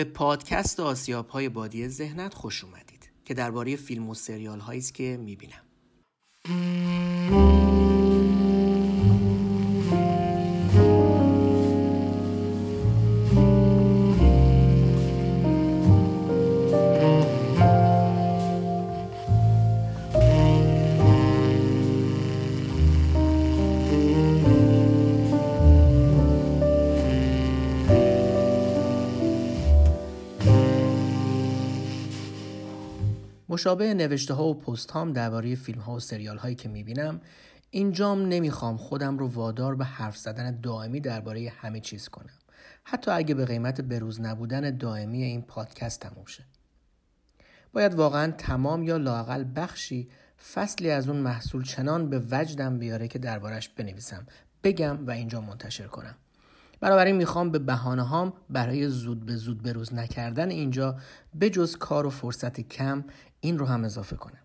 به پادکست آسیاب های بادی ذهنت خوش اومدید که درباره فیلم و سریال هایی که می‌بینم. مشابه نوشته ها و پست هام درباره فیلم ها و سریال هایی که می‌بینم اینجام نمی‌خوام خودم رو وادار به حرف زدن دائمی درباره همه چیز کنم. حتی اگه به قیمت بروز نبودن دائمی این پادکست تموم شه. باید واقعا تمام یا لاقل بخشی فصلی از اون محصول چنان به وجدم بیاره که دربارش بنویسم بگم و اینجا منتشر کنم. بنابراین می‌خوام به بهانه هام برای زود به زود بروز نکردن اینجا به جز کار و فرصت کم این رو هم اضافه کنم.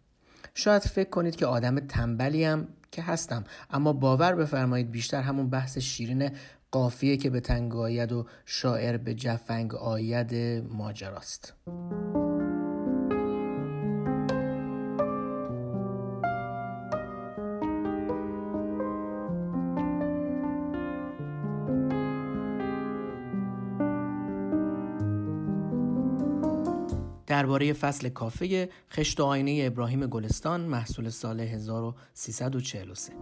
شاید فکر کنید که آدم تنبلیم که هستم اما باور بفرمایید بیشتر همون بحث شیرین قافیه که به تنگ آید و شاعر به جفنگ آید ماجراست. درباره فصل کافه خشت و آینه ابراهیم گلستان محصول سال 1343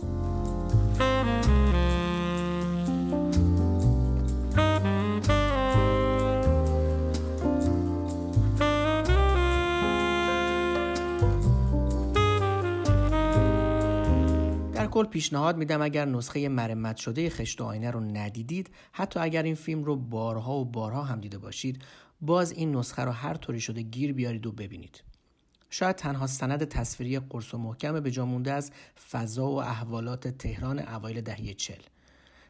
در کل پیشنهاد میدم اگر نسخه مرمت شده خشت و آینه رو ندیدید حتی اگر این فیلم رو بارها و بارها هم دیده باشید باز این نسخه رو هر طوری شده گیر بیارید و ببینید. شاید تنها سند تصویری قرص و محکم به مونده از فضا و احوالات تهران اوایل دهه چل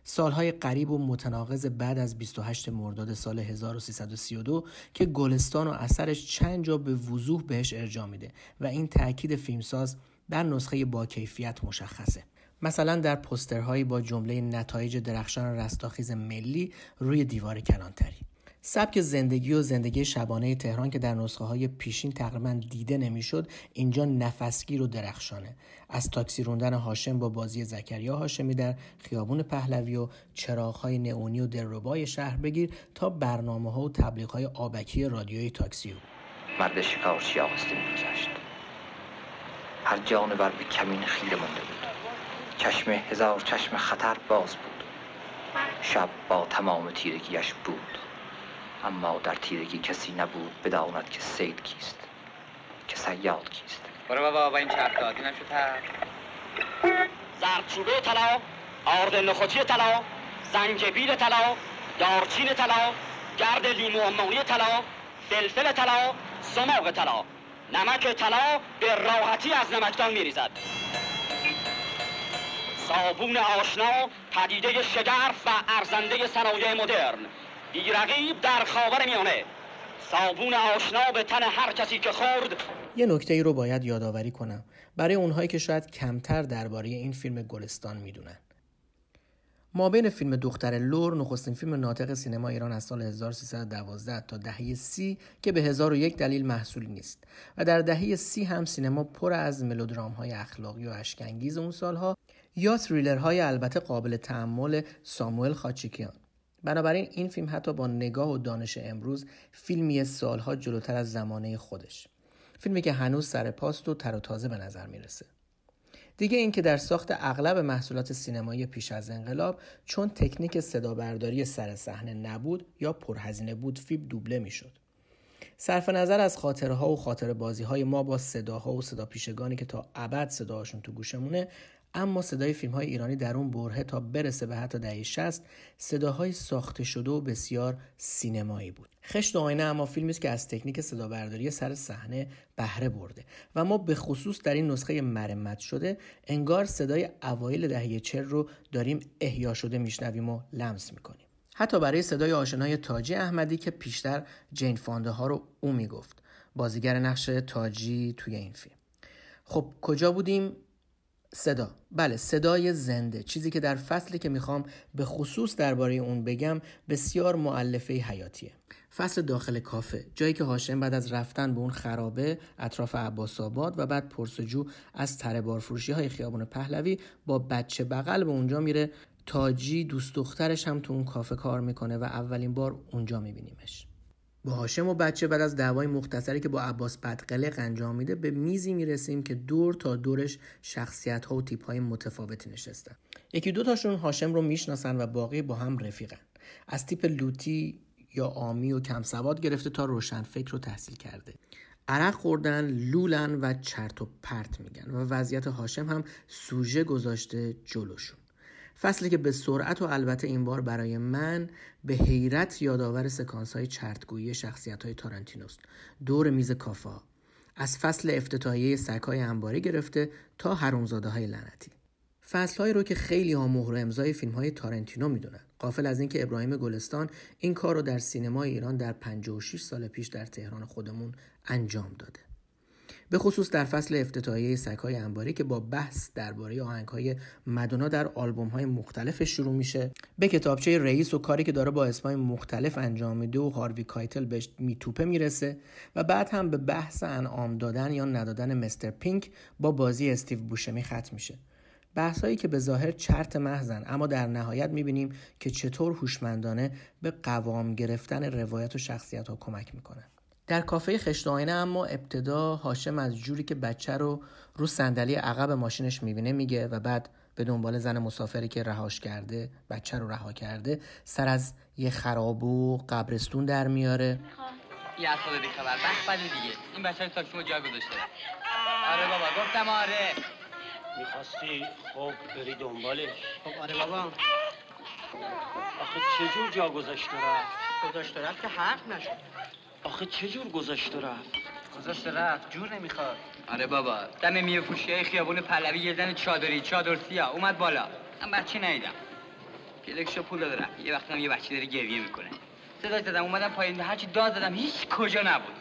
سالهای قریب و متناقض بعد از 28 مرداد سال 1332 که گلستان و اثرش چند جا به وضوح بهش ارجاع میده و این تاکید فیلمساز در نسخه با کیفیت مشخصه. مثلا در پسترهایی با جمله نتایج درخشان رستاخیز ملی روی دیوار کلانتری سبک زندگی و زندگی شبانه تهران که در نسخه های پیشین تقریبا دیده نمی‌شد اینجا نفسگیر و درخشانه. از تاکسی روندن هاشم با بازی زکریا هاشمی در خیابون پهلوی و های نئونی و دلربای شهر بگیر تا برنامه ها و تبلیغ های آبکی رادیوی تاکسی مرد شکارچی آغسته میگذشت هر جانور به کمین خیره مونده بود. چشم هزار چشم خطر باز بود. شب با تمام تیرگیش بود. اما در تیرگی کسی نبود بداند که سید کیست که سیاد کیست. برو بابا با این چرخ دادی تر. زردچوبه طلا آرد نخوتی طلا زنجبیل طلا دارچین طلا گرد لیمو امانی طلا فلفل طلا سماق طلا. نمک طلا به راحتی از نمکدان میریزد. صابون آشنا پدیده شگرف و ارزنده صنایع مدرن. بیرقیب در خاور میانه. صابون آشنا به تن هر کسی که خورد. یه نکته ای رو باید یادآوری کنم. برای اونهایی که شاید کمتر درباره این فیلم گلستان می‌دونن. ما بین فیلم دختر لور نخستین فیلم ناطق سینما ایران از سال 1312 تا دهه سی که به هزار و یک دلیل محصولی نیست و در دهه سی هم سینما پر از ملودرام های اخلاقی و اشکنگیز اون سالها یا های البته قابل تحمل ساموئل خاچیکیان. بنابراین این فیلم حتی با نگاه و دانش امروز فیلمی سالها جلوتر از زمانه خودش. فیلمی که هنوز سر پاست و تر و تازه به نظر می‌رسه. دیگه اینکه در ساخت اغلب محصولات سینمایی پیش از انقلاب چون تکنیک صدا برداری سر صحنه نبود یا پرهزینه بود فیلم دوبله می‌شد. صرف نظر از خاطرها و خاطر بازی های ما با صداها و صدا پیشگانی که تا ابد صداهاشون تو گوشمونه اما صدای فیلم های ایرانی در اون برهه تا برسه به حتی دهه 60 صداهای ساخته شده و بسیار سینمایی بود. خشت آینه اما فیلمی است که از تکنیک صدا برداری سر صحنه بهره برده و ما به خصوص در این نسخه مرمت شده انگار صدای اوایل دهه 40 رو داریم احیا شده میشنویم و لمس می‌کنیم. حتی برای صدای آشنای تاجی احمدی که پیشتر جین فانده ها رو او می‌گفت. بازیگر نقش تاجی توی این فیلم. خب کجا بودیم؟ صدا. بله صدای زنده. چیزی که در فصلی که می‌خوام به خصوص درباره اون بگم بسیار معلفه حیاتیه. فصل داخل کافه. جایی که هاشم بعد از رفتن به اون خرابه اطراف عباس آباد و بعد پرسجو از تره بارفروشی های خیابون پهلوی با بچه بغل به اونجا میره. تاجی دوست دخترش هم تو اون کافه کار می‌کنه و اولین بار اونجا میبینیمش. با هاشم و بچه بعد از دعوای مختصری که با عباس بدقلق انجام میده به میزی می‌رسیم که دور تا دورش شخصیت ها و تیپ های متفاوتی نشستن یکی دو تاشون هاشم رو می‌شناسن و باقی با هم رفیقن. از تیپ لوتی یا آمی و کم سواد گرفته تا روشن فکر رو تحصیل کرده. عرق خوردن لولن و چرت و پرت میگن و وضعیت هاشم هم سوژه گذاشته جلوشون. فصلی که به سرعت و البته این بار برای من به حیرت یادآور سکانس های چرتگویی شخصیت های تارانتینوست. دور میز کافا. از فصل افتتاحیه سکای انباری گرفته تا حرومزاده های لعنتی. فصلهایی رو که خیلی ها مهر امضای فیلم های تارنتینو می‌دونن. قافل از اینکه ابراهیم گلستان این کار رو در سینمای ایران در 56 سال پیش در تهران خودمون انجام داده. به خصوص در فصل افتتاحیه سکای انباری که با بحث درباره آهنگهای مدونا در های مختلف شروع میشه. به کتابچه رئیس و کاری که داره با اسمای مختلف انجام میده و هاروی کایتل بهش میتوپه می‌رسه و بعد هم به بحث انعام دادن یا ندادن مستر پینک با بازی استیو بوشمی ختم میشه. بحثایی که به ظاهر چرت محزن اما در نهایت می‌بینیم که چطور هوشمندانه به قوام گرفتن روایت و شخصیت ها کمک می‌کنن در کافه خشت آینه اما ابتدا هاشم از جوری که بچه رو رو صندلی عقب ماشینش می‌بینه میگه و بعد به دنبال زن مسافری که رهاش کرده بچه رو رها کرده سر از یه خراب و قبرستون در میاره. یه اصلا دی خبر بس بده دیگه. این بچه رو تاکسی جا گذاشته. آره بابا گفتم آره. می‌خواستی خب بری دنبالش؟ خب آره بابا. آخه چجور جا گذاشته رفت؟ گذاشته رفت که حرف نشد. آخه چه جور گذاشته رفت؟ گذاشته رفت جور نمی‌خواد. آره بابا دم های خیابون پلوی یه زن چادری چادر سیاه اومد بالا. من بچه نیدم پلکشو پول داره رفت یه وقتی هم یه بچه داره گریه می‌کنه. صدا زدم اومدم پایین. هرچی داد زدم هیچ کجا نبود.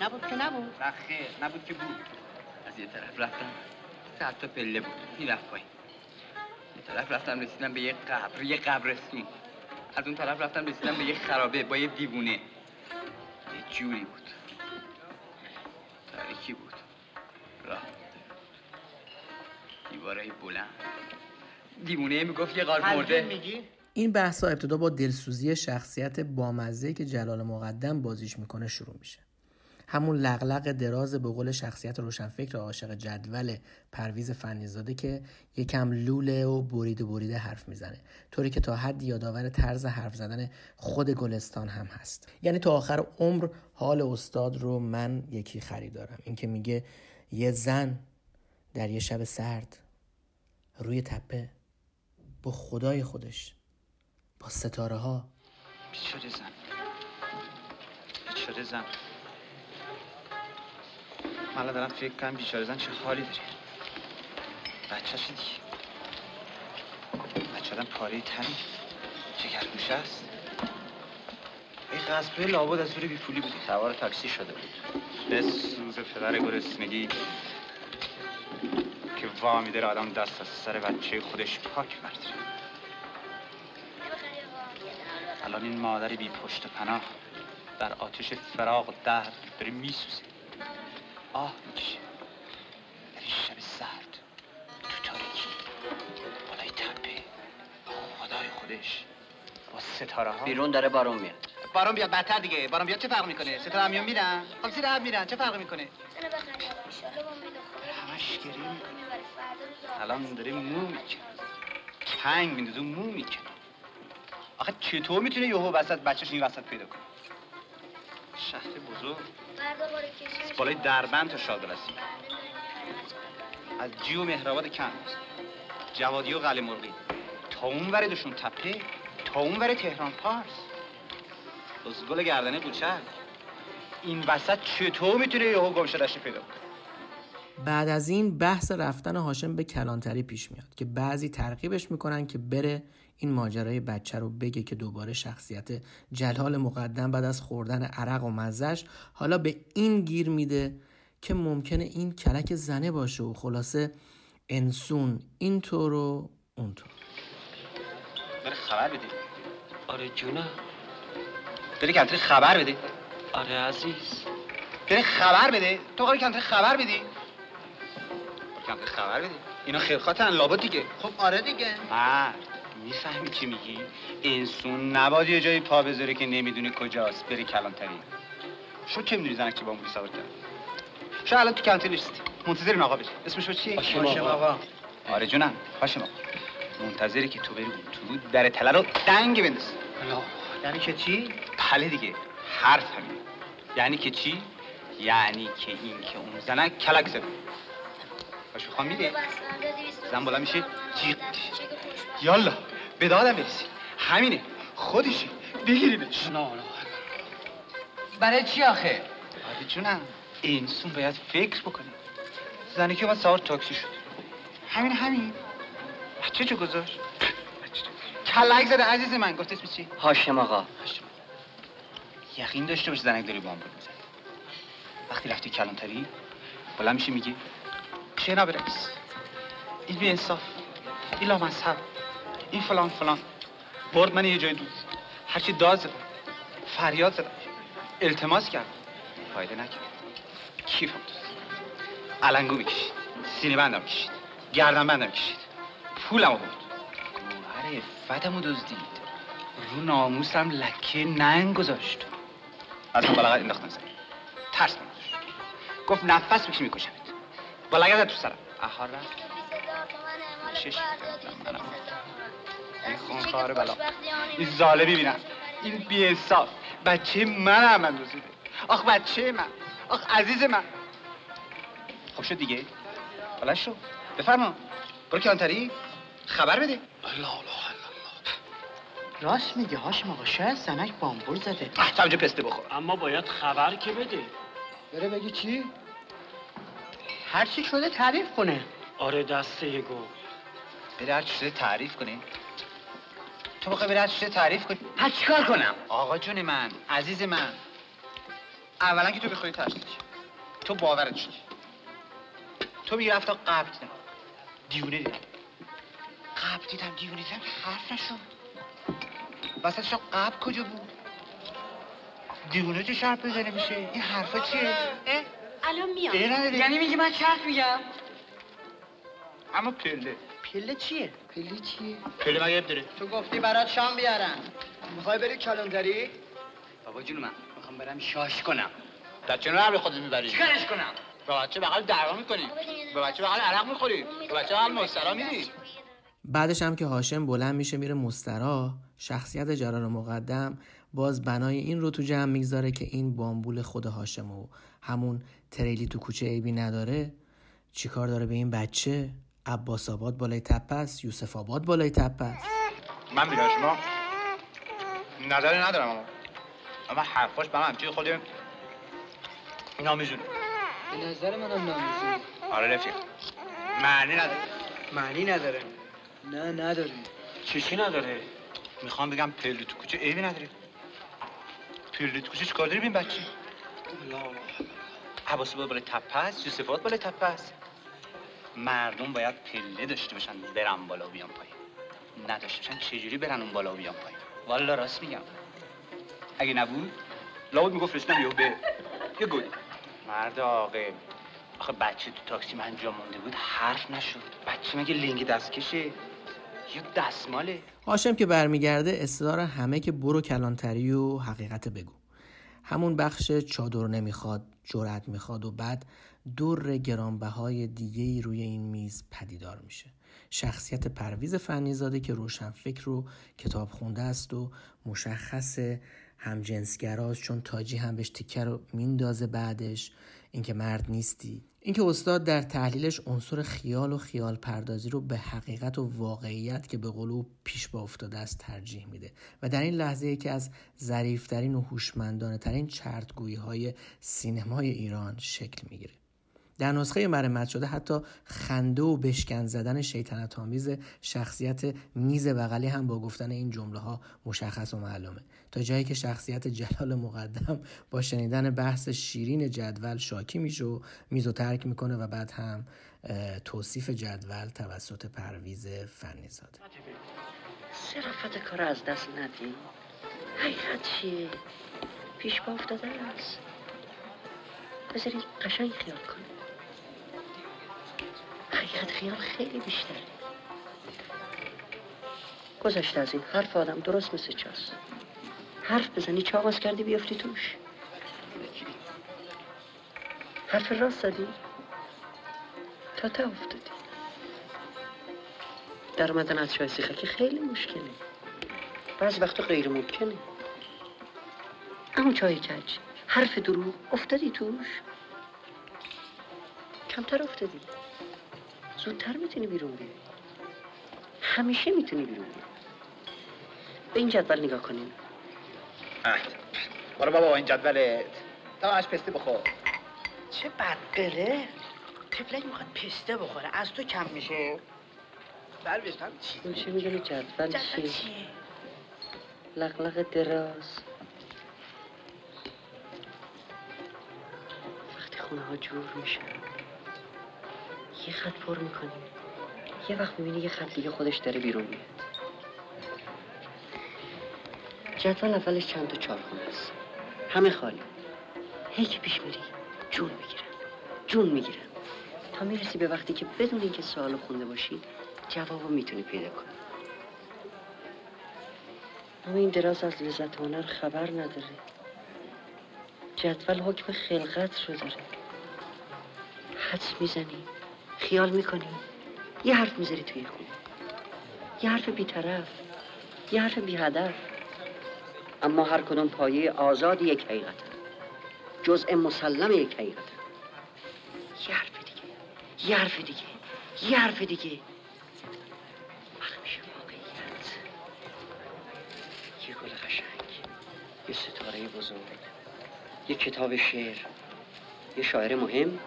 نبود. که نبود. خیر نبود که بود. از یه طرف رفتم. سر تا پله بود. می‌رفت پایین. طرف رفتم رسیدم به یه قبر یه قبرستون. از اون طرف رفتم رسیدم به یه خرابه با یه دیوونه. یه جوری بود. تاریکی بود. راه دیوارای بلند. دیوونه می‌گفت یه قارب مرده؟ این بحث ابتدا با دلسوزی شخصیت بامزه که جلال مقدم بازیش می‌کنه شروع میشه. همون لغلق دراز به قول شخصیت روشنفکر عاشق جدول پرویز فنیزاده که یکم لوله و بریده بریده حرف می‌زنه. طوری که تا حد یادآور طرز حرف زدن خود گلستان هم هست. یعنی تا آخر عمر حال استاد رو من یکی خریدارم. این که میگه یه زن در یه شب سرد روی تپه با خدای خودش با ستاره ها بیچاره زن. بیچاره زن. من دارم فکر کنم بیچاره زن چه حالی داره بچه دیگه. بچه آدم پاره تنی گرگوشه است. این قصبه لابد از بی پولی بودی. سوار تاکسی شده بود. به سوز پدر گرسنگی که وامی داره آدم دست از سر بچه خودش پاک برداره. الان این مادر بی پشت پناه در آتش فراغ درد داره میسوزه. آه می‌کشه در این شب سرد. تو تاریکی بالای تپه. خدای خودش. با ستاره ها بیرون داره بارون میاد. بارون بیاد بدتر دیگه. بارون بیاد چه فرق می‌کنه؟ ستاره هم میرن؟ خب زیر هم میرن. چه فرق می‌کنه؟ همش گریه می‌کنه. الان داره مو می‌کنه. کنگ میندازه مو می‌کنه. آخه چطور می‌تونه یهو وسط بچهش این وسط پیدا کنه؟ شهر بزرگ. از بالای دربند تا شاد از جی و مهرآباد کن. جوادی و قلعه مرغی. تا اون وردشون تپه تا اون ور تهران پارس. گل گردنه بوچه این وسط چطور می‌تونه یهو گم شدهش پیدا کنه؟ بعد از این بحث رفتن هاشم به کلانتری پیش میاد که بعضی ترغیبش می‌کنن که بره این ماجرای بچه رو بگه که دوباره شخصیت جلال مقدم بعد از خوردن عرق و مزش حالا به این گیر میده که ممکنه این کلک زنه باشه و خلاصه انسون اینطور و اونطور بره خبر بده آره جونم بره کلانتری خبر بده آره عزیز. بره خبر بده تو قرار کلانتری خبر بدی. کلانتری خبر بده اینا خیرخواتن لابد دیگه. خب آره دیگه. مرد می‌فهمی چی میگی؟ انسون نباید یه جایی پا بذاره که نمی‌دونی کجاست بری کلانتری. شو چه می‌دونی زنک چی با موری سوار کرد شو الان تو کلانتری نشستی منتظر این آقا بشی اسمش چیه هاشم آقا. آره جونم. هاشم آقا منتظری که تو بری اون تو در تله رو دنگ بندازی. یعنی که چی؟ بله دیگه. حرف همین. یعنی که چی؟ یعنی که این که اون زنه کلک زده. باشو خواهم میده زن بالا میشه. جیغ. یالا به دادم برسی همینه. خودشه بگیریدش نه برای چی آخه؟ آره جونم. انسون باید فکر بکنه. زنی که باید سوار تاکسی شد. همین همین. بچه چه گذاشت؟ کلک زده عزیز من. گفت اسم چی؟ هاشم آقا. یقین داشته باش زنک داری با هم می‌زنی وقتی رفتی کلانتری بلند میشه میگی برس این بی انصاف این لامذهب این فلان فلان. برد من یه جای دور هرچی داد زدم فریاد زدم. التماس کردم. فایده نکرد. کیفم دوست. علنگو می‌کشید. سینه بندم کشید. گردن بندم کشید. پولم برد. گوهر فتمو دزدید. رو ناموسم لکه ننگ گذاشت. از من بلغت انداختن زمین ترس من داشت گفت نفس بکشی میکشمت تو سرم احار رفت شش منم. این خونخوار بلا این ظالمی بینم این بی انصاف بچه من هم من دزدیده آخ بچه من آخ عزیز من خب شد دیگه بلند شو بفرما برو کلانتری خبر بده راست میگه هاشم آقا شاید سمک بامبول زده تو همجا پسته بخور اما باید خبر که بده بره بگی چی هر چی شده تعریف کنه. آره دسته گو. بره هر چی شده تعریف کنی؟ تو بخوای بره هر چی شده تعریف کنی؟ هر چیکار کنم؟ آقا جون من عزیز من. اولا که تو بخوای نشی. تو باورت شد تو میگی رفتا قبل دیدم. دیونه دیدم. قبل دیدم دیونه دیدم. حرف نشد وسطش قبل کجا بود؟ دیونه چه شرط بزنه میشه؟ این حرفا چیه؟ اه؟ الان میام نداری یعنی میگی من چرت میگم اما پله پله چیه پله چیه پله مگه داره تو گفتی برات شام بیارن می‌خوای بری کلانتری بابا جون من می‌خوام برم شاش کنم بچه رو هم خودت می‌بری چیکارش کنم با بچه بغل دعوا می‌کنی با بچه بغل عرق می‌خوری با بچه بغل مسترا میری بعدش هم که هاشم بلند میشه میره مسترا. شخصیت جلال مقدم. باز بنای این رو تو جمع می‌گذاره که این بامبول خود هاشم و همون تریلی تو کوچه ایبی نداره. چیکار داره به این بچه؟ عباس آباد بالای تپه است یوسف آباد بالای تپه است. من بیدار شما. نظری ندارم اما اما حرفاش به من همچه خود نامیزونه. به نظر منم نامیزونه. آره رفیق. معنی نداره. معنی نداره. نه نداره. چیشی نداره؟ می‌خوام بگم پله تو کوچه عیبی نداره. پله تو کوچه چیکار داری به این بچه. عباس باید بالای تپه است یوسف آباد بالای تپه است مردم باید پله داشته باشن برن بالا و بیان پایین. نداشته باشن چجوری برن اون بالا و بیان پایین؟ والا راست میگم. اگه نبود؟ لابد می‌گفت رسیدم یهو به. یه گل. مرد عاقل آخه بچه تو تاکسی من جا مونده بود حرف نشد. بچه مگه لنگ دستکشه؟ یه دستماله. هاشم که برمیگرده اصرار همه که برو کلانتری و حقیقت بگو. همون بخش چادر نمی‌خواد جرأت می‌خواد و بعد دور گرانبهای دیگه ای روی این میز پدیدار میشه. شخصیت پرویز فنیزاده که روشنفکر و کتاب خونده است و مشخص همجنسگراست چون تاجی هم بهش تیکه رو میندازه بعدش. اینکه مرد نیستی اینکه استاد در تحلیلش عنصر خیال و خیال پردازی رو به حقیقت و واقعیت که به قلو پیش با افتاده است ترجیح میده و در این لحظه یکی از ظریفترین و هوشمندانه ترین چرتگویی های سینمای ایران شکل می‌گیره. در نسخه مرمت شده حتی خنده و بشکن زدن شیطنت آمیز شخصیت میز بغلی هم با گفتن این جمله ها مشخص و معلومه. تا جایی که شخصیت جلال مقدم با شنیدن بحث شیرین جدول شاکی میشه و میز ترک می‌کنه و بعد هم توصیف جدول توسط پرویز فنیزاده. صرافت کار از دست ندی. حقیقت چیه؟ پیش با افتاده است بذاری قشنگ خیال کن حقیقت خیال خیلی بیشتره. گذشته از این حرف آدم درست مثل چاست. حرف بزنی چاقاز کردی بیافتی توش. حرف راست زدی؟ تا تا افتادی. در اومدن از چای سیخکی خیلی مشکله. بعض وقتا غیر ممکنه. اما چای کج حرف دروغ افتادی توش؟ کمتر افتادی. زودتر می‌تونی بیرون بیای. همیشه می‌تونی بیرون بیای. به این جدول نگاه کنیم. برو بابا این جدولت. تا اش پستی بخور. چه بدقله تفلک می‌خواد پسته بخوره. از تو کم میشه. بر بشتم چی؟ اون چه می‌دونی جدول چیه؟ چیه؟ لغلق دراز. وقتی خونه ها جور میشن یه خط پر می‌کنی. یه وقت می‌بینی یه خط دیگه خودش داره بیرون میاد جدول اولش چند تا چارخونه است؟ همه خالی. هی پیش میری. جون می‌گیرن. جون می‌گیرن. تا می‌رسی به وقتی که بدون اینکه سوالو خونده باشی جوابو می‌تونی پیدا کنی. اما این دراز از لذت هنر خبر نداره. جدول حکم خلقت رو داره. حدس می‌زنی خیال می‌کنی یه حرف می‌ذاری توی خونه. یه حرف بیطرف یه حرف بی هدف اما هر کدوم پایه آزاد یک حقیقت جزء مسلم یک حقیقت یه حرف دیگه. یه حرف دیگه. یه حرف دیگه. وقت میشه واقعیت. یه گل قشنگ. یه ستاره بزرگ. یه کتاب شعر. یه شاعر مهم.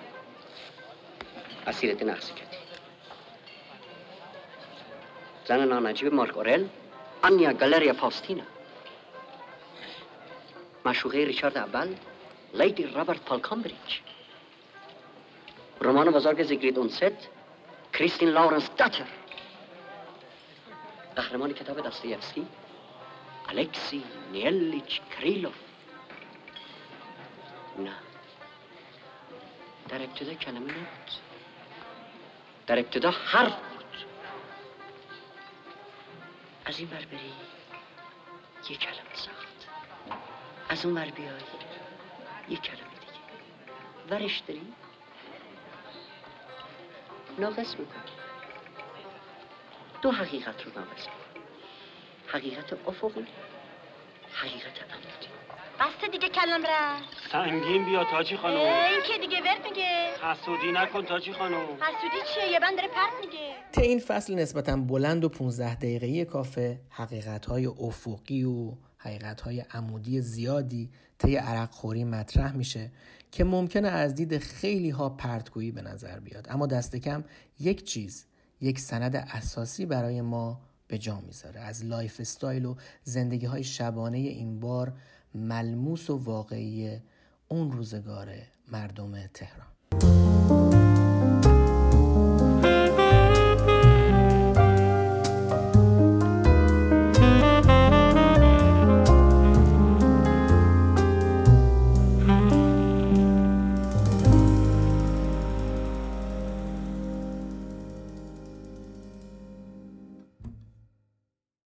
اسیرت نقصی کردی. زن نانجیب مارک اورل. آنیا گالریا فاستینا. مشوقه ریچارد اول لیدی رابرت فالکنبریج رمان بزرگ زیگرید اوندست کریستین لاورانس داتر. قهرمان کتاب داستایفسکی الکسی نیلیچ کیریلوف. نه. در ابتدا کلمه نبود. در ابتدا حرف بود. از این بر بری یه کلمه ساخت. از اون بر بیای. یه کلمه دیگه. ورش داری؟ ناقص می‌کنی. دو حقیقت رو ناقص می‌کنی. حقیقت افقی حقیقت عمودی بسته دیگه کلم رفت سنگین بیا تاجی خانم. این که دیگه ورد میگه. حسودی نکن تاجی خانم. حسودی چیه؟ یه بند داره پرت میگه. طی این فصل نسبتا بلند و 15 دقیقه‌ای کافه حقیقت‌های افقی و حقیقت‌های عمودی زیادی طی عرق خوری مطرح میشه که ممکنه از دید خیلی ها پرتگویی به نظر بیاد. اما دست کم یک چیز یک سند اساسی برای ما به جا می‌ذاره. از lifestyle و زندگی های شبانه این بار ملموس و واقعی اون روزگار مردم تهران.